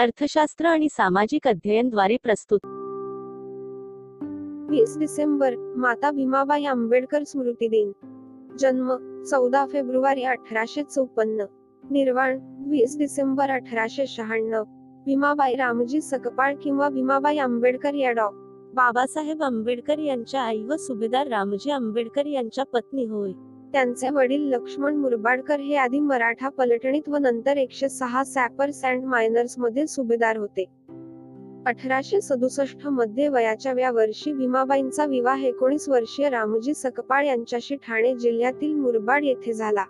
अर्थशास्त्र आणि सामाजिक अध्ययनद्वारे प्रस्तुत. वीस डिसेंबर माता भीमाबाई आंबेडकर स्मृती दिन. जन्म चौदा फेब्रुवारी अठराशे चौपन्न. निर्वाण वीस डिसेंबर अठराशे शहाण्णव. भीमाबाई रामजी सकपाळ किंवा भीमाबाई आंबेडकर या डॉ. बाबासाहेब आंबेडकर यांच्या आई व सुभेदार रामजी आंबेडकर यांच्या पत्नी होय. त्यांचे वडील लक्ष्मण मुरबाडकर हे आधी मराठा पलटणीत व नंतर एकशे सहा सॅपर्स अँड मायनर्समध्ये सुभेदार होते. अठराशे सदुसष्टमध्ये वयाच्या व्या वर्षी भीमाबाईंचा विवाह एकोणीस वर्षीय रामजी सकपाळ यांच्याशी ठाणे जिल्ह्यातील मुरबाड येथे झाला.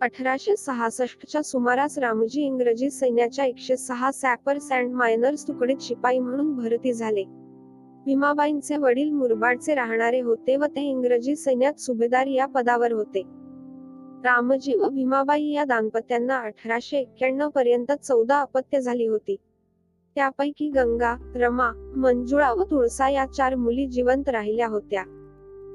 अठराशे सहासष्टच्या सुमारास रामजी इंग्रजी सैन्याच्या एकशे सहा सॅपर्स अँड मायनर्स तुकडीत शिपाई म्हणून भरती झाले. भीमाबाईंचे वडील मुरबाडचे राहणारे होते व ते इंग्रजी सैन्यात सुभेदार या पदावर होते. रामजी व भीमाबाई या दाम्पत्यांना अठराशे एक्क्याण्णव पर्यंत चौदा अपत्य झाली होती. त्यापैकी गंगा रमा मंजुळा व तुळसा या चार मुली जिवंत राहिल्या होत्या.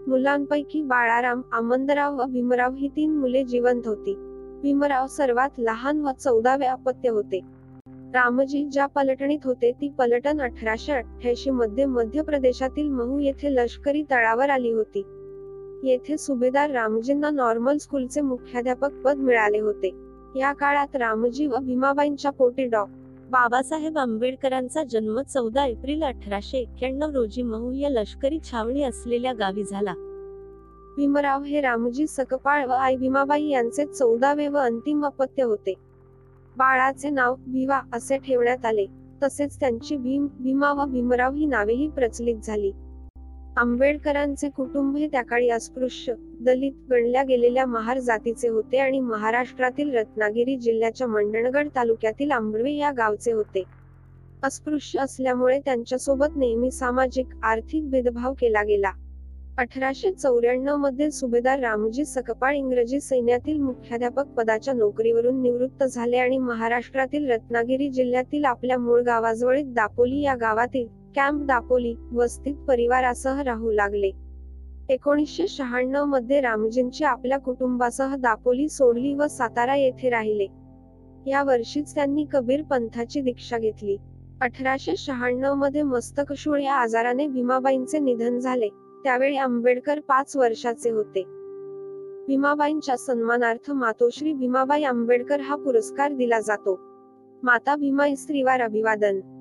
मुलांपैकी बाळाराम आमंदराव व भीमराव ही तीन मुले जिवंत होती. भीमराव सर्वात लहान व चौदावे अपत्य होते. रामजी ज्या पलटणीत होते ती पलटण अठराशे अठ्याऐंशी मध्ये मध्य प्रदेशातील महू येथे लष्करी तळावर आली होती. येथे सुभेदार रामजींना नॉर्मल स्कूलचे मुख्याध्यापक पद मिळाले होते. या काळात रामजी व भीमाबाईंच्या पोटी डॉ. बाबासाहेब आंबेडकरांचा जन्म चौदा एप्रिल अठराशे एक्क्याण्णव रोजी महू या लष्करी छावणी असलेल्या गावी झाला. भीमराव हे रामजी सकपाळ व आई भीमाबाई यांचे चौदावे व अंतिम अपत्य होते. बाळाचे नाव भिवा असे ठेवण्यात आले. तसेच त्यांची भीम भीमा व भीमराव ही नावेही प्रचलित झाली. आंबेडकरांचे कुटुंब हे त्याकाळी अस्पृश्य दलित गणल्या गेलेल्या महार जातीचे होते आणि महाराष्ट्रातील रत्नागिरी जिल्ह्याच्या मंडणगड तालुक्यातील आंबळवे या गावचे होते. अस्पृश्य असल्यामुळे त्यांच्यासोबत नेहमी सामाजिक आर्थिक भेदभाव केला गेला. अठराशे चौऱ्याण्णवमध्ये सुभेदार रामजी सकपाळ इंग्रजी सैन्यातील मुख्याध्यापक पदाच्या नोकरीवरून निवृत्त झाले आणि महाराष्ट्रातील रत्नागिरी जिल्ह्यातील आपल्या मूळ गावाजवळील दापोली या गावातील कॅम्प दापोली वस्तीत परिवारासह राहू लागले. एकोणीसशे शहाण्णवमध्ये रामजींची आपल्या कुटुंबासह दापोली सोडली व सातारा येथे राहिले. या वर्षीच त्यांनी कबीर पंथाची दीक्षा घेतली. अठराशे शहाण्णवमध्ये मस्तकशूळ या आजाराने भीमाबाईंचे निधन झाले. त्यावेळी आंबेडकर पाच वर्षाचे होते. भीमाबाईंच्या सन्मानार्थ मातोश्री भीमाबाई आंबेडकर हा पुरस्कार दिला जातो. माता भीमा स्त्रीवार अभिवादन.